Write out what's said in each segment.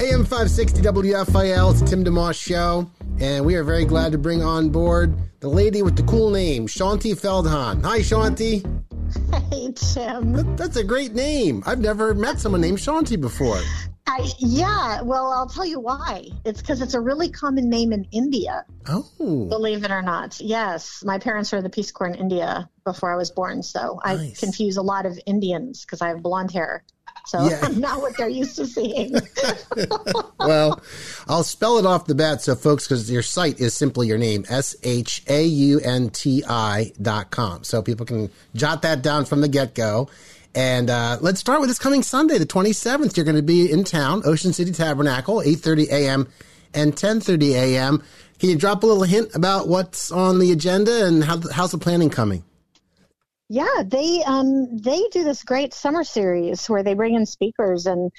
AM 560 WFIL, it's Tim DeMoss Show, and we are very glad to bring on board the lady with the cool name, Shaunti Feldhahn. Hi, Shaunti. Hey, Tim. That, that's a great name. I've never met someone named Shaunti before. I, yeah, well, I'll tell you why. It's because it's a really common name in India. Oh. Believe it or not. Yes. My parents were the Peace Corps in India before I was born, so I confuse a lot of Indians because I have blonde hair. So Yeah. Not what they're used to seeing. Well, I'll spell it off the bat so folks, because your site is simply your name, S H A U N T I dot com. So people can jot that down from the get go. And uh, let's start with this coming Sunday, the 27th. You're going to be in town, Ocean City Tabernacle, 8.30 a.m. and 10.30 a.m. Can you drop a little hint about what's on the agenda and how, how's the planning coming? Yeah, they um they do this great summer series where they bring in speakers and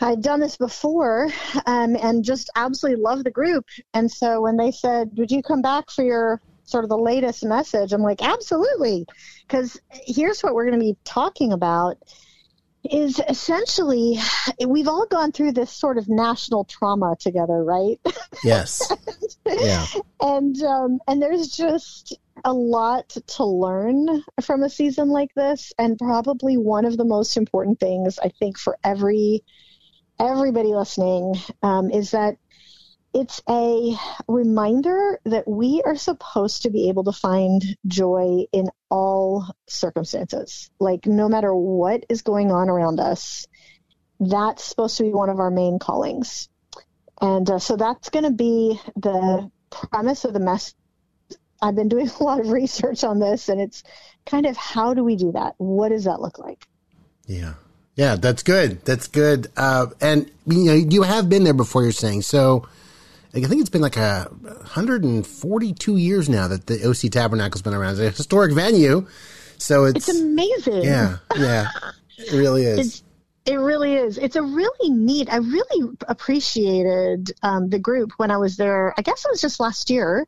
I'd done this before um, and just absolutely love the group. And so when they said, "Would you come back for your sort of the latest message?" I'm like, "Absolutely," because here's what we're going to be talking about is essentially we've all gone through this sort of national trauma together, right? Yes. yeah. and um, and there's just a lot to learn from a season like this, and probably one of the most important things I think for every everybody listening um, is that it's a reminder that we are supposed to be able to find joy in all circumstances. Like no matter what is going on around us, that's supposed to be one of our main callings. And uh, so that's going to be the premise of the mess. I've been doing a lot of research on this, and it's kind of how do we do that? What does that look like? Yeah. Yeah, that's good. That's good. Uh, and you know, you have been there before. You're saying so. I think it's been like a 142 years now that the OC Tabernacle's been around. It's a historic venue, so it's, It's amazing. yeah, yeah, it really is. It's, it really is. It's a really neat. I really appreciated um, the group when I was there. I guess it was just last year.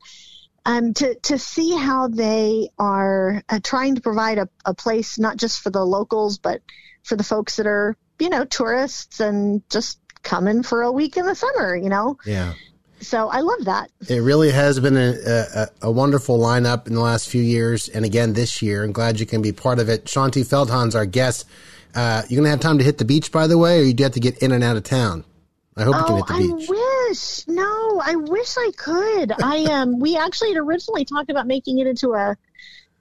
Um, to to see how they are uh, trying to provide a, a place not just for the locals, but for the folks that are you know tourists and just coming for a week in the summer. You know, yeah. so I love that. It really has been a, a, a wonderful lineup in the last few years, and again this year. I'm glad you can be part of it. Shaunti Feldhahn's our guest. Uh, you're gonna have time to hit the beach, by the way, or you do have to get in and out of town. I hope you can Oh, hit the I beach. No, I wish I could. I um, we actually had originally talked about making it into a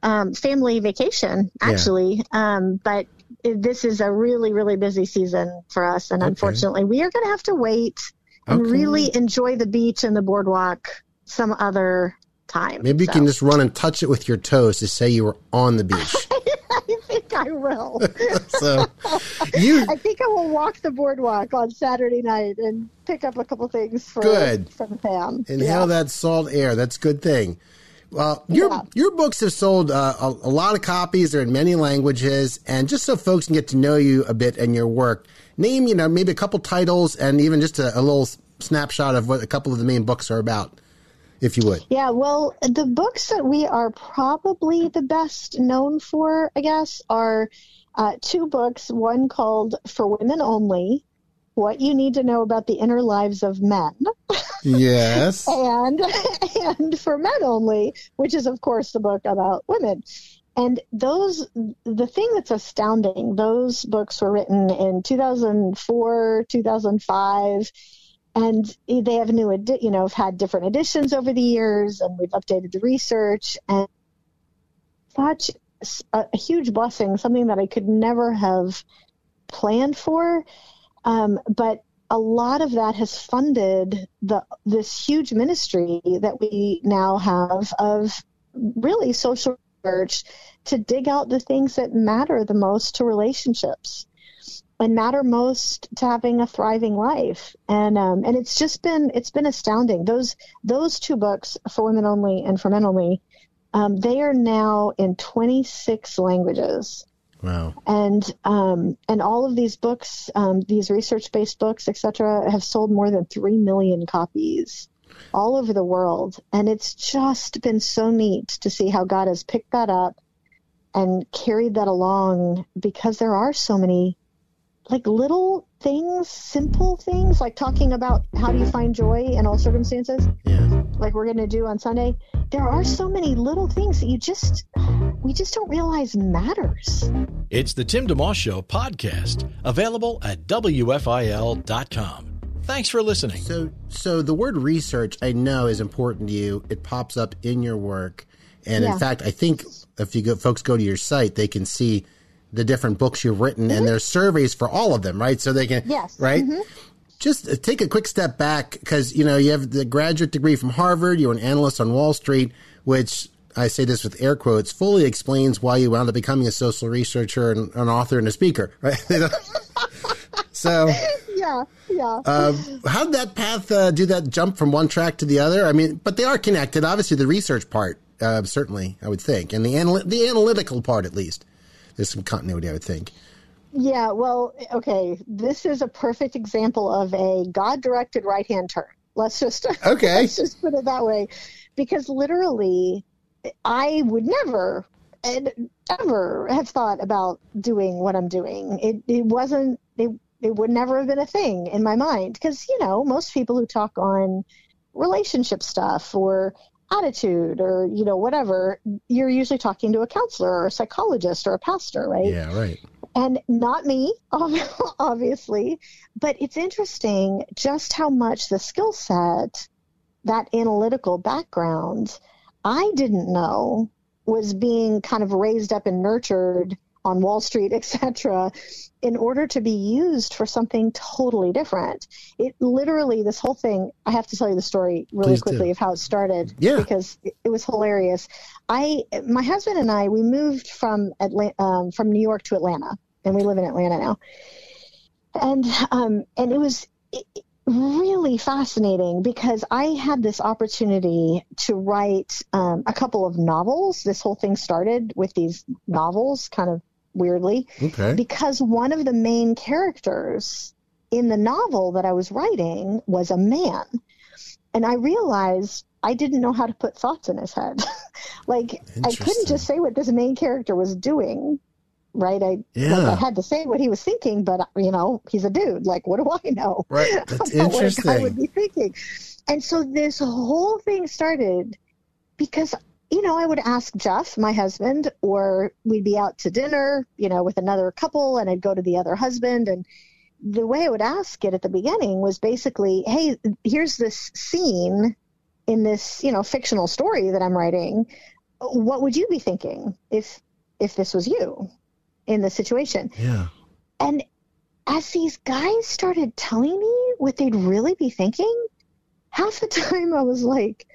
um, family vacation, Yeah. actually. Um, but it- this is a really, really busy season for us, and Okay. unfortunately, we are going to have to wait and Okay. really enjoy the beach and the boardwalk some other time. Maybe you can just run and touch it with your toes to say you were on the beach. I think I will. so you I think I will walk the boardwalk on Saturday night and pick up a couple things for Good. from Pam. inhale that salt air. That's a good thing. Well, your Yeah. your books have sold uh, a, a lot of copies. They're in many languages, and just so folks can get to know you a bit and your work, name you know maybe a couple titles and even just a, a little snapshot of what a couple of the main books are about, if you would. Yeah, well, the books that we are probably the best known for, I guess, are uh, two books. One called For Women Only What You Need to Know About the Inner Lives of Men, Yes. and, and For Men Only, which is, of course, the book about women. And those, the thing that's astounding, those books were written in 2004, 2005 and they have new you know have had different editions over the years and we've updated the research and such a, a huge blessing something that i could never have planned for. Um, but a lot of that has funded the this huge ministry that we now have of really social research to dig out the things that matter the most to relationships and matter most to having a thriving life. And um, and it's just been it's been astounding. Those those two books, For Women Only and For Men Only, um, they are now in 26 languages. Wow. And um, and all of these books, um, these research based books, etc., have sold more than three million copies all over the world. And it's just been so neat to see how God has picked that up and carried that along because there are so many like little things, simple things, like talking about how do you find joy in all circumstances, Yeah. like we're going to do on Sunday. There are so many little things that you just, we just don't realize matters. It's the Tim DeMoss Show podcast, available at WFIL.com. Thanks for listening. So, so the word research I know is important to you. It pops up in your work, and Yeah. in fact, I think if you go, folks go to your site, they can see the different books you've written, and there's surveys for all of them, right? So they can, Mm-hmm. Yes. right. Just uh, take a quick step back because you know you have the graduate degree from Harvard. You're an analyst on Wall Street, which I say this with air quotes fully explains why you wound up becoming a social researcher and an author and a speaker, right? so. Yeah, yeah. Uh, how did that path uh, do that jump from one track to the other? I mean, but they are connected. Obviously, the research part, uh, certainly, I would think, and the anal- the analytical part, at least, there's some continuity, I would think. Yeah, well, okay. This is a perfect example of a God directed right hand turn. Let's just Okay. let's just put it that way. Because literally I would never and ever have thought about doing what I'm doing. It it wasn't it it would never have been a thing in my mind. Because, you know, most people who talk on relationship stuff or attitude or, you know, whatever, you're usually talking to a counselor or a psychologist or a pastor, right? Yeah, right. and not me obviously but it's interesting just how much the skill set that analytical background i didn't know was being kind of raised up and nurtured on wall street etc in order to be used for something totally different it literally this whole thing i have to tell you the story really Please do. quickly of how it started Yeah. because it, it was hilarious i my husband and i we moved from atlanta um, from new york to atlanta and we live in atlanta now and um and it was it, really fascinating because I had this opportunity to write um, a couple of novels. This whole thing started with these novels, kind of weirdly, Okay. because one of the main characters in the novel that I was writing was a man. And I realized I didn't know how to put thoughts in his head. like, I couldn't just say what this main character was doing. Right, I Yeah. like I had to say what he was thinking, but you know he's a dude. Like, what do I know? Right. That's about what guy would be thinking. And so this whole thing started because you know I would ask Jeff, my husband, or we'd be out to dinner, you know, with another couple, and I'd go to the other husband, and the way I would ask it at the beginning was basically, "Hey, here's this scene in this you know fictional story that I'm writing. What would you be thinking if if this was you in this situation?" Yeah. And as these guys started telling me what they'd really be thinking, half the time I was like,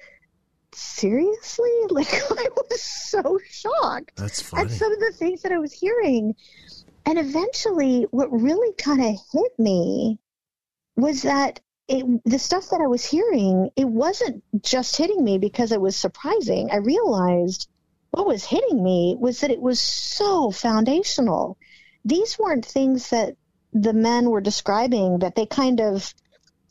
seriously? Like, I was so shocked That's at some of the things that I was hearing. And eventually, what really kind of hit me was that it, the stuff that I was hearing, it wasn't just hitting me because it was surprising. I realized what was hitting me was that it was so foundational. These weren't things that the men were describing that they kind of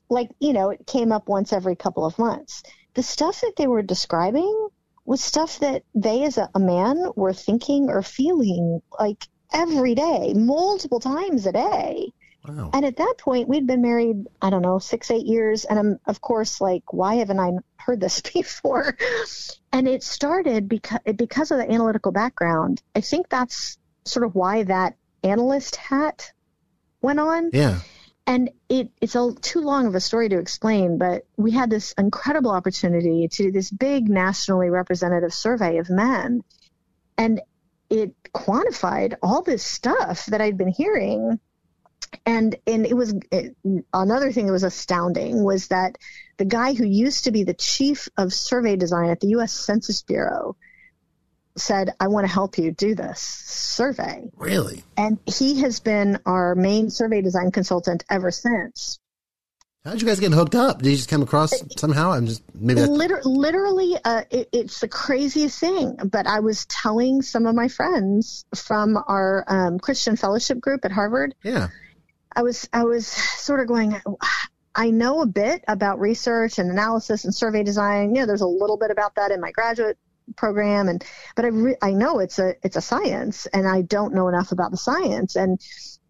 like, you know, it came up once every couple of months. The stuff that they were describing was stuff that they as a, a man were thinking or feeling like every day, multiple times a day. Wow. And at that point, we'd been married, I don't know, six, eight years. And I'm, of course, like, why haven't I heard this before? And it started because, because of the analytical background. I think that's sort of why that analyst hat went on. Yeah. And it, it's a, too long of a story to explain, but we had this incredible opportunity to do this big nationally representative survey of men. And it quantified all this stuff that I'd been hearing and and it was it, another thing that was astounding was that the guy who used to be the chief of survey design at the U.S. Census Bureau said, I want to help you do this survey. Really? And he has been our main survey design consultant ever since. How did you guys get hooked up? Did you just come across somehow? I'm just maybe Liter- literally, uh, it, it's the craziest thing. But I was telling some of my friends from our um, Christian fellowship group at Harvard. yeah. I was I was sort of going. I know a bit about research and analysis and survey design. You know, there's a little bit about that in my graduate program, and but I re- I know it's a it's a science, and I don't know enough about the science. And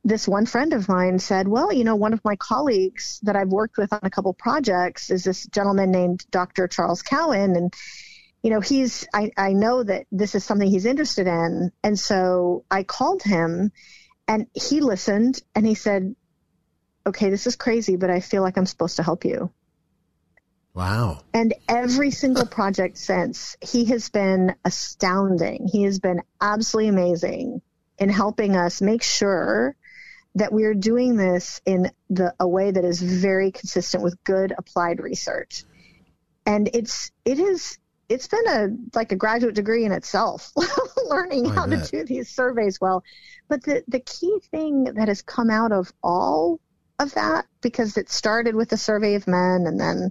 this one friend of mine said, well, you know, one of my colleagues that I've worked with on a couple projects is this gentleman named Dr. Charles Cowan, and you know, he's I I know that this is something he's interested in, and so I called him and he listened and he said, okay, this is crazy, but I feel like I'm supposed to help you. Wow. And every single project since, he has been astounding. He has been absolutely amazing in helping us make sure that we are doing this in the, a way that is very consistent with good applied research. And it's, it is, it's been a, like a graduate degree in itself, learning I how to do these surveys well. But the, the key thing that has come out of all of that, because it started with the survey of men and then,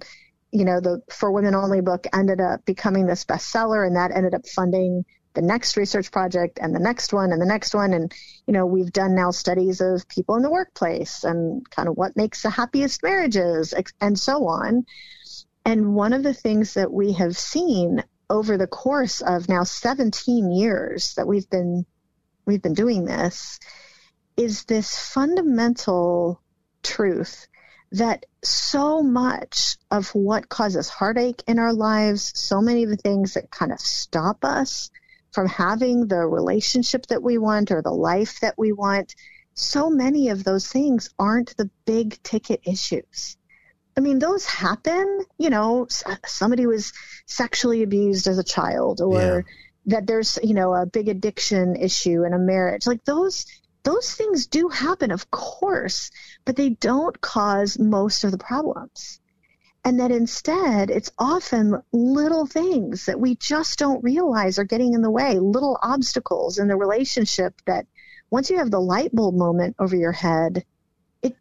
you know, the For Women Only book ended up becoming this bestseller and that ended up funding the next research project and the next one and the next one. And, you know, we've done now studies of people in the workplace and kind of what makes the happiest marriages and so on. And one of the things that we have seen over the course of now 17 years that we've been we've been doing this is this fundamental truth that so much of what causes heartache in our lives, so many of the things that kind of stop us from having the relationship that we want or the life that we want, so many of those things aren't the big ticket issues. I mean, those happen, you know, somebody was sexually abused as a child or that there's, you know, a big addiction issue in a marriage. Like those, those things do happen, of course, but they don't cause most of the problems. And that instead, it's often little things that we just don't realize are getting in the way, little obstacles in the relationship that once you have the light bulb moment over your head, it,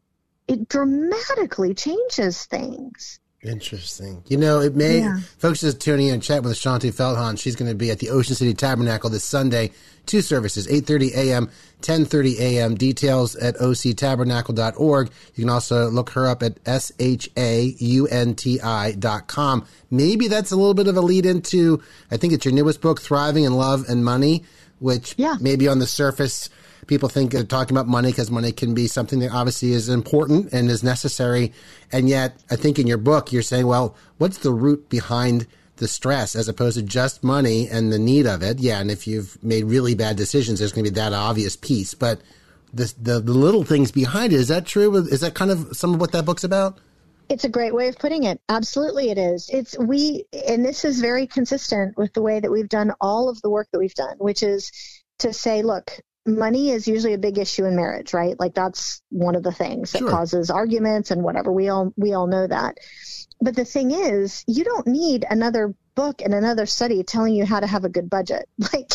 it dramatically changes things. Interesting. You know, it may Yeah. folks just tuning in and chat with Shaunti Feldhahn. She's going to be at the Ocean City Tabernacle this Sunday. Two services, 8:30 a.m., 10:30 a.m. Details at octabernacle.org. You can also look her up at s-h-a-u-n-t-i dot com. Maybe that's a little bit of a lead into I think it's your newest book, Thriving in Love and Money, which Yeah. maybe on the surface people think they're talking about money because money can be something that obviously is important and is necessary. And yet, I think in your book, you're saying, well, what's the root behind the stress as opposed to just money and the need of it? Yeah. And if you've made really bad decisions, there's going to be that obvious piece. But the, the, the little things behind it, is that true? Is that kind of some of what that book's about? It's a great way of putting it. Absolutely, it is. It's we, and this is very consistent with the way that we've done all of the work that we've done, which is to say, look, money is usually a big issue in marriage, right? Like that's one of the things that Sure. causes arguments and whatever. We all we all know that. But the thing is, you don't need another book and another study telling you how to have a good budget. Like,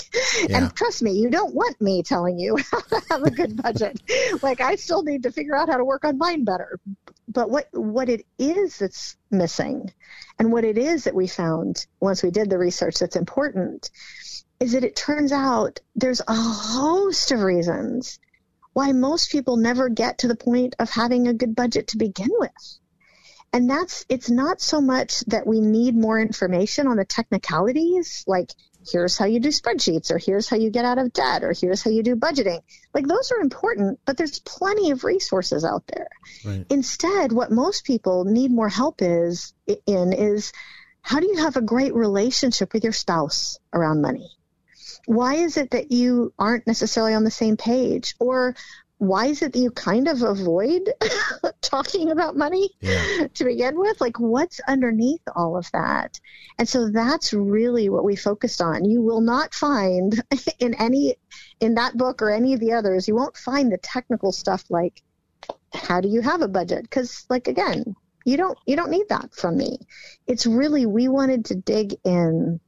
Yeah. and trust me, you don't want me telling you how to have a good budget. like, I still need to figure out how to work on mine better. But what what it is that's missing, and what it is that we found once we did the research that's important, is that it turns out there's a host of reasons why most people never get to the point of having a good budget to begin with. And that's, it's not so much that we need more information on the technicalities, like here's how you do spreadsheets, or here's how you get out of debt, or here's how you do budgeting. Like those are important, but there's plenty of resources out there. Right. Instead, what most people need more help is in is how do you have a great relationship with your spouse around money? Why is it that you aren't necessarily on the same page? Or why is it that you kind of avoid talking about money Yeah. to begin with? Like, what's underneath all of that? And so that's really what we focused on. You will not find in any, in that book or any of the others, you won't find the technical stuff like, how do you have a budget? Because, like, again, you don't you don't need that from me. It's really we wanted to dig in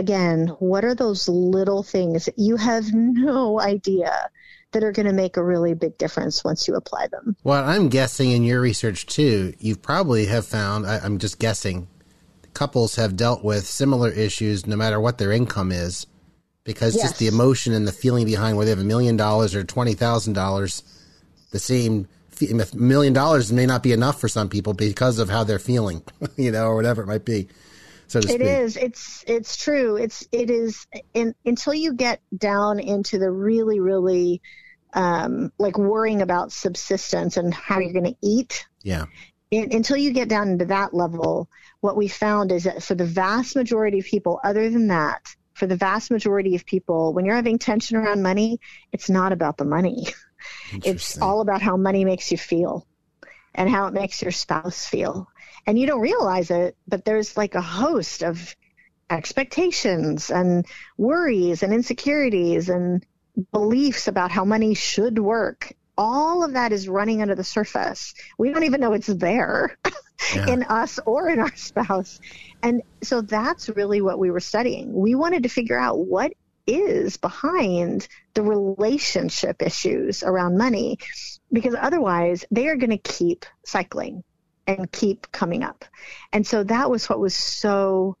again, what are those little things that you have no idea that are going to make a really big difference once you apply them? Well, I'm guessing in your research too, you probably have found, I, I'm just guessing, couples have dealt with similar issues no matter what their income is because Yes. just the emotion and the feeling behind whether they have a million dollars or $20,000, the same a million dollars may not be enough for some people because of how they're feeling, you know, or whatever it might be. So to speak. is. It's it's true. It's it is. In, until you get down into the really really um, like worrying about subsistence and how you're going to eat. Yeah. In, until you get down into that level, what we found is that for the vast majority of people, other than that, for the vast majority of people, when you're having tension around money, it's not about the money. It's all about how money makes you feel and how it makes your spouse feel. And you don't realize it, but there's like a host of expectations and worries and insecurities and beliefs about how money should work. All of that is running under the surface. We don't even know it's there Yeah. in us or in our spouse. And so that's really what we were studying. We wanted to figure out what is behind the relationship issues around money because otherwise they are going to keep cycling and keep coming up. And so that was what was so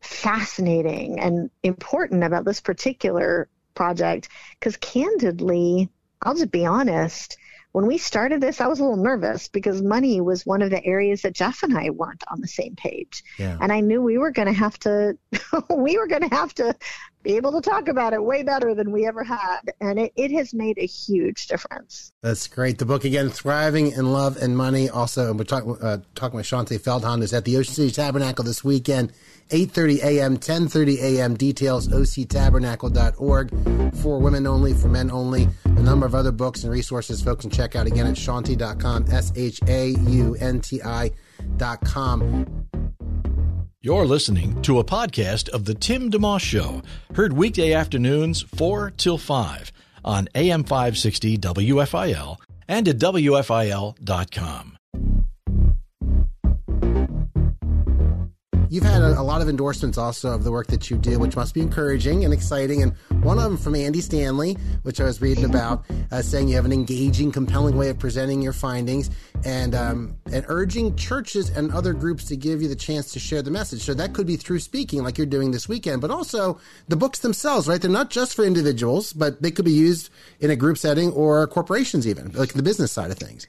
fascinating and important about this particular project because candidly, I'll just be honest, when we started this, I was a little nervous because money was one of the areas that Jeff and I weren't on the same page. Yeah. And I knew we were going to have to, we were going to have to be able to talk about it way better than we ever had. And it, it has made a huge difference. That's great. The book again, Thriving in Love and Money. Also, and we're talking uh, talking with Shaunti Feldhahn is at the Ocean City Tabernacle this weekend, 8.30 a.m., 10.30 a.m. Details, octabernacle.org. For women only, for men only. A number of other books and resources folks can check out again at shaunti.com, S-H-A-U-N-T-I dot com. You're listening to a podcast of The Tim DeMoss Show, heard weekday afternoons 4 till 5 on AM 560 WFIL and at WFIL.com. You've had a, a lot of endorsements also of the work that you do, which must be encouraging and exciting. And one of them from Andy Stanley, which I was reading about, uh, saying you have an engaging, compelling way of presenting your findings and um, and urging churches and other groups to give you the chance to share the message. So that could be through speaking, like you're doing this weekend, but also the books themselves, right? They're not just for individuals, but they could be used in a group setting or corporations, even like the business side of things.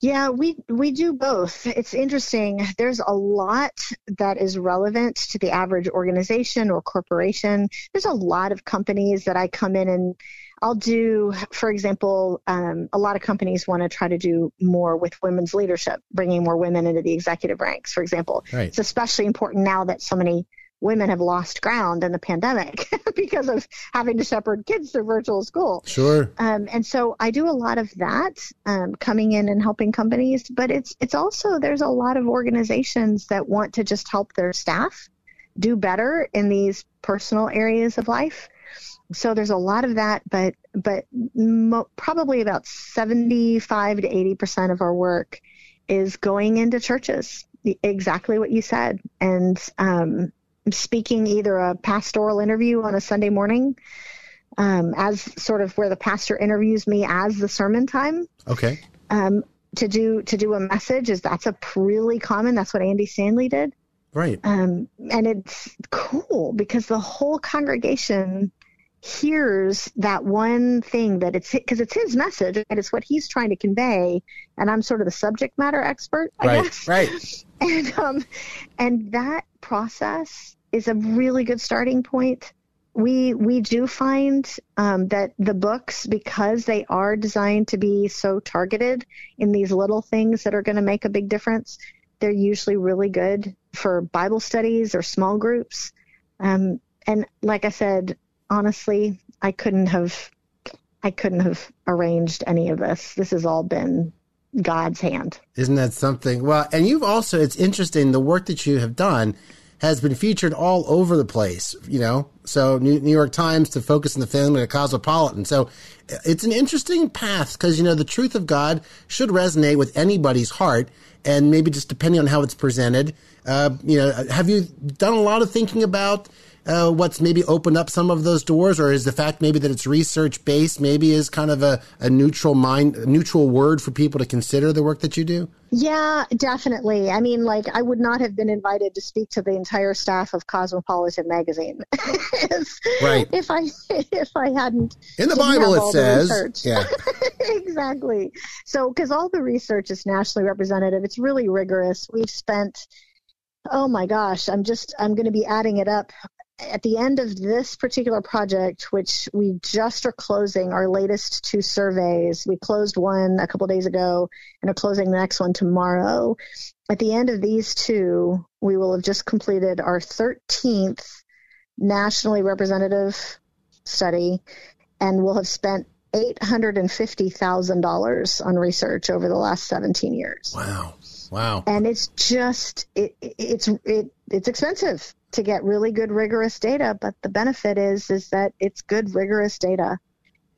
Yeah, we we do both. It's interesting. There's a lot that is relevant to the average organization or corporation. There's a lot of companies that I come in and I'll do, for example, um, a lot of companies want to try to do more with women's leadership, bringing more women into the executive ranks, for example. Right. It's especially important now that so many women have lost ground in the pandemic because of having to shepherd kids through virtual school. Sure. Um, and so I do a lot of that, um, coming in and helping companies. But it's it's also there's a lot of organizations that want to just help their staff do better in these personal areas of life. So there's a lot of that, but but mo- probably about 75 to 80 percent of our work is going into churches. Exactly what you said, and um, speaking either a pastoral interview on a Sunday morning um, as sort of where the pastor interviews me as the sermon time Okay. um, to do to do a message is that's a really common that's what andy stanley did Right. um, and it's cool because the whole congregation hears that one thing that it's because it's his message and it's what he's trying to convey and i'm sort of the subject matter expert i Right. guess Right. and um, and that process is a really good starting point. We we do find um, that the books, because they are designed to be so targeted in these little things that are going to make a big difference, they're usually really good for Bible studies or small groups. Um, and like I said, honestly, I couldn't have I couldn't have arranged any of this. This has all been God's hand. Isn't that something? Well, and you've also, it's interesting, the work that you have done has been featured all over the place, you know? So, New, New York Times to Focus on the Family to Cosmopolitan. So, it's an interesting path because, you know, the truth of God should resonate with anybody's heart and maybe just depending on how it's presented. Uh, you know, have you done a lot of thinking about uh, what's maybe opened up some of those doors, or is the fact maybe that it's research based maybe is kind of a, a neutral mind, a neutral word for people to consider the work that you do? Yeah, definitely. I mean, like, I would not have been invited to speak to the entire staff of Cosmopolitan magazine if, right. if I if I hadn't. In the Bible, it says, yeah, exactly. So, because all the research is nationally representative, it's really rigorous. We've spent, oh my gosh, I'm just I'm going to be adding it up at the end of this particular project, which we just are closing our latest two surveys, we closed one a couple days ago and are closing the next one tomorrow. At the end of these two, we will have just completed our 13th nationally representative study and we'll have spent $850,000 on research over the last 17 years. Wow. Wow. And it's just it, it's it it's expensive to get really good rigorous data, but the benefit is is that it's good rigorous data,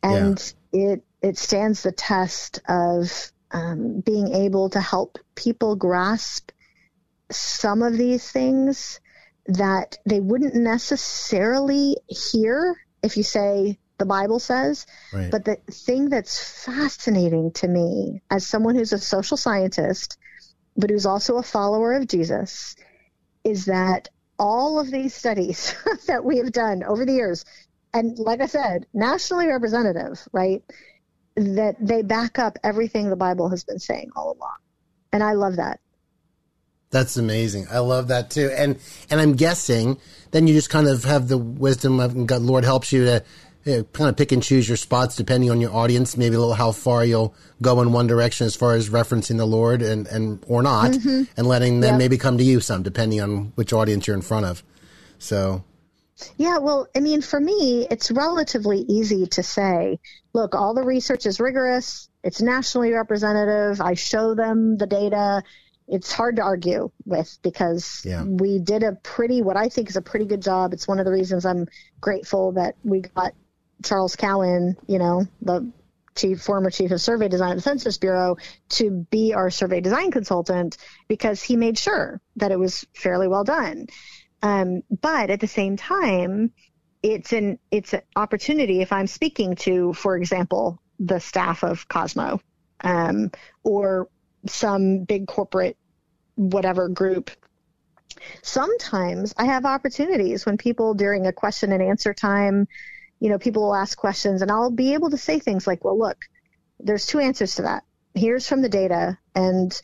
and yeah. it it stands the test of um, being able to help people grasp some of these things that they wouldn't necessarily hear if you say the Bible says. Right. But the thing that's fascinating to me as someone who's a social scientist, but who's also a follower of Jesus, is that all of these studies that we have done over the years, and like I said, nationally representative, right? That they back up everything the Bible has been saying all along. And I love that. That's amazing. I love that too. And and I'm guessing then you just kind of have the wisdom of God Lord helps you to you know, kind of pick and choose your spots depending on your audience, maybe a little how far you'll go in one direction as far as referencing the Lord and, and or not, mm-hmm. and letting them maybe come to you some depending on which audience you're in front of. So, yeah, well, I mean, for me, it's relatively easy to say, look, all the research is rigorous, it's nationally representative, I show them the data. It's hard to argue with because yeah. we did a pretty, what I think is a pretty good job. It's one of the reasons I'm grateful that we got Charles Cowan, you know, the chief former chief of survey design at the Census Bureau, to be our survey design consultant because he made sure that it was fairly well done. Um, but at the same time, it's an it's an opportunity if I'm speaking to, for example, the staff of Cosmo um, or some big corporate whatever group sometimes I have opportunities when people during a question and answer time you know, people will ask questions and I'll be able to say things like, well, look, there's two answers to that. Here's from the data. And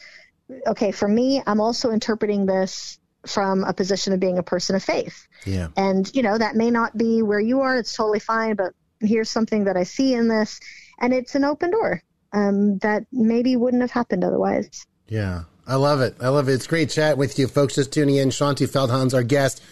okay, for me, I'm also interpreting this from a position of being a person of faith. Yeah. And, you know, that may not be where you are. It's totally fine, but here's something that I see in this. And it's an open door um, that maybe wouldn't have happened otherwise. Yeah. I love it. I love it. It's great chat with you folks. Just tuning in. Shaunti Feldhahn's our guest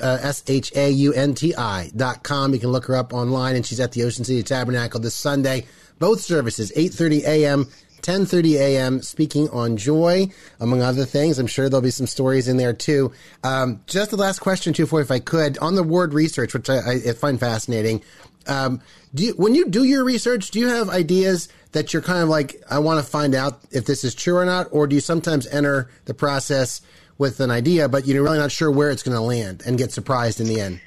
uh, S-H-A-U-N-T-I dot com. You can look her up online and she's at the Ocean City Tabernacle this Sunday. Both services, 8.30 a.m., 10.30 a.m., speaking on joy, among other things. I'm sure there'll be some stories in there too. Um, just the last question too, for if I could, on the word research, which I, I find fascinating. Um, do you, when you do your research, do you have ideas that you're kind of like, I want to find out if this is true or not? Or do you sometimes enter the process with an idea, but you're really not sure where it's going to land and get surprised in the end?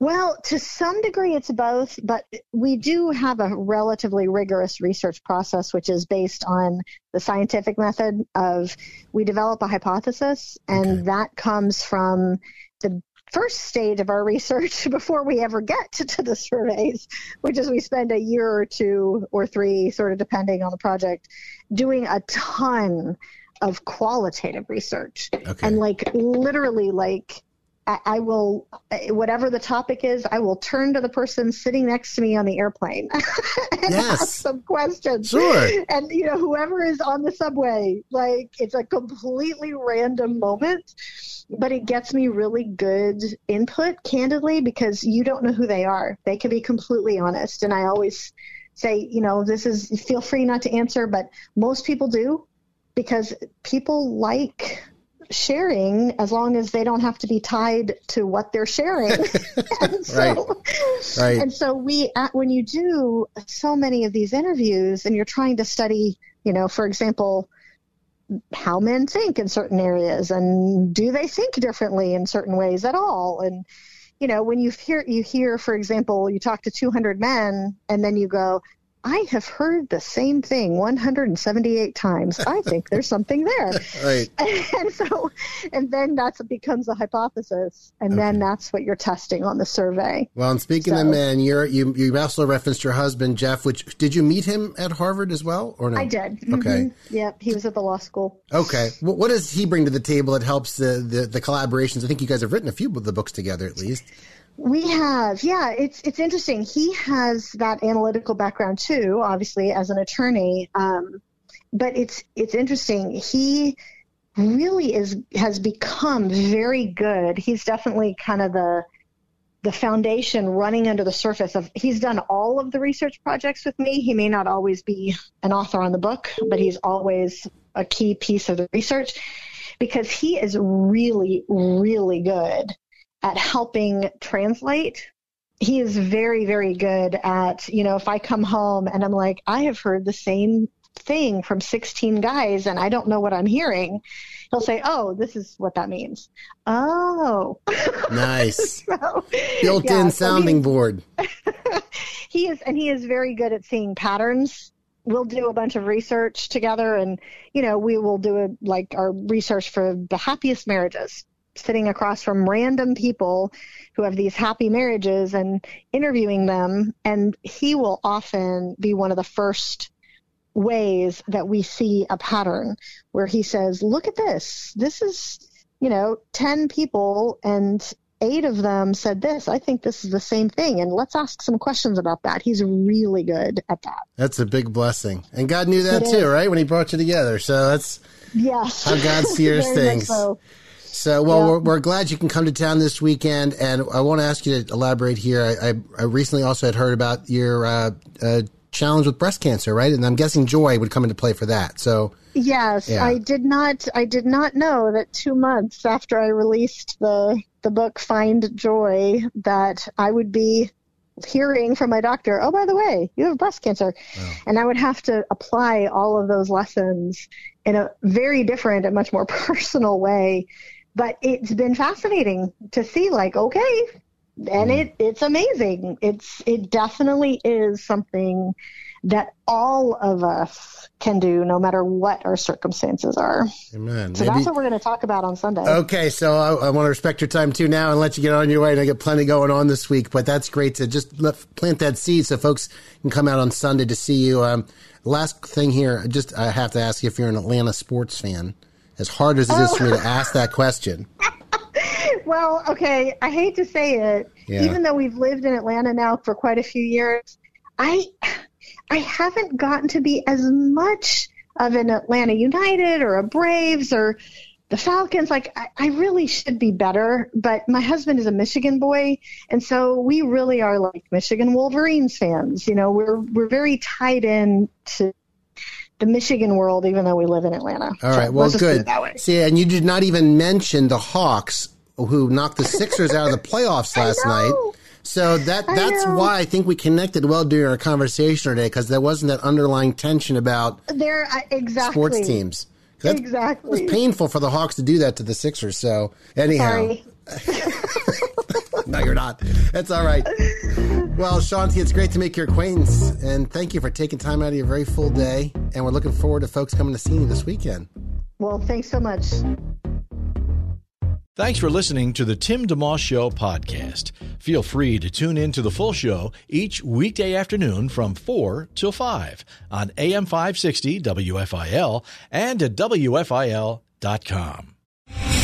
Well, to some degree, it's both, but we do have a relatively rigorous research process, which is based on the scientific method of we develop a hypothesis, and okay. that comes from the first stage of our research before we ever get to, to, the surveys, which is we spend a year or two or three, sort of depending on the project, doing a ton of qualitative research. Okay. and like literally like I, I, will whatever the topic is i will turn to the person sitting next to me on the airplane and yes. ask some questions. Sure. And you know whoever is on the subway like it's a completely random moment but it gets me really good input candidly because you don't know who they are. They can be completely honest. And i always say you know this is feel free not to answer but most people do because people like sharing as long as they don't have to be tied to what they're sharing. and so, right. right. And so we, when you do so many of these interviews and you're trying to study, you know, for example, how men think in certain areas and do they think differently in certain ways at all? And, you know, when you hear you hear, for example, you talk to 200 men, and then you go, I have heard the same thing 178 times. I think there's something there. right. And so, and then that's what becomes a hypothesis, and okay. then that's what you're testing on the survey. Well, and speaking so, of men, you're you you also referenced your husband Jeff. Which did you meet him at Harvard as well, or no? I did. Okay. Mm-hmm. Yep, he was at the law school. Okay. What, what does he bring to the table that helps the, the the collaborations? I think you guys have written a few of the books together, at least. We have, yeah. It's it's interesting. He has that analytical background too, obviously as an attorney. Um, but it's it's interesting. He really is has become very good. He's definitely kind of the the foundation running under the surface of he's done all of the research projects with me. He may not always be an author on the book, but he's always a key piece of the research because he is really, really good at helping translate. He is very, very good at, you know, if I come home and I'm like, I have heard the same thing from 16 guys and I don't know what I'm hearing, he'll say, Oh, this is what that means. Oh. Nice. so, Built yeah, in sounding so board. he is, and he is very good at seeing patterns we'll do a bunch of research together and you know we will do a, like our research for the happiest marriages sitting across from random people who have these happy marriages and interviewing them. And he will often be one of the first ways that we see a pattern where he says, look at this. This is, you know, 10 people and eight of them said this. I think this is the same thing. And let's ask some questions about that. He's really good at that. That's a big blessing. And God knew that it too, is. right? When he brought you together. So that's yes. how God steers things. So. So, well, yeah. we're, we're, glad you can come to town this weekend, and I want to ask you to elaborate here. I, I, I recently also had heard about your uh, uh, challenge with breast cancer, right? And I'm guessing joy would come into play for that. So, yes, yeah. I did not. I did not know that two months after I released the the book Find Joy, that I would be hearing from my doctor, oh, by the way, you have breast cancer. And I would have to apply all of those lessons in a very different and much more personal way but it's been fascinating to see like okay and mm. it it's amazing it's it definitely is something that all of us can do no matter what our circumstances are. Amen. So Maybe, that's what we're going to talk about on Sunday. Okay, so I, I, want to respect your time too now and let you get on your way. And I get plenty going on this week, but that's great to just let, plant that seed so folks can come out on Sunday to see you. Um, last thing here, just I have to ask you if you're an Atlanta sports fan as hard as it is oh. for me to oh. ask that question. well, okay, I hate to say it, yeah. even though we've lived in Atlanta now for quite a few years, I I haven't gotten to be as much of an Atlanta United or a Braves or the Falcons. Like I, I really should be better, but my husband is a Michigan boy, and so we really are like Michigan Wolverines fans. You know, we're we're very tied in to the Michigan world, even though we live in Atlanta. All right, so well, good. See, and you did not even mention the Hawks, who knocked the Sixers out of the playoffs last night. So that that's why I think we connected well during our conversation today because there wasn't that underlying tension about there exactly sports teams. That's, exactly, it was painful for the Hawks to do that to the Sixers. So anyhow, no, you're not. That's all right. Well, Shaunti, it's great to make your acquaintance, and thank you for taking time out of your very full day. And we're looking forward to folks coming to see you this weekend. Well, thanks so much. Thanks for listening to the Tim DeMoss Show podcast. Feel free to tune in to the full show each weekday afternoon from 4 till 5 on AM 560 WFIL and at WFIL.com.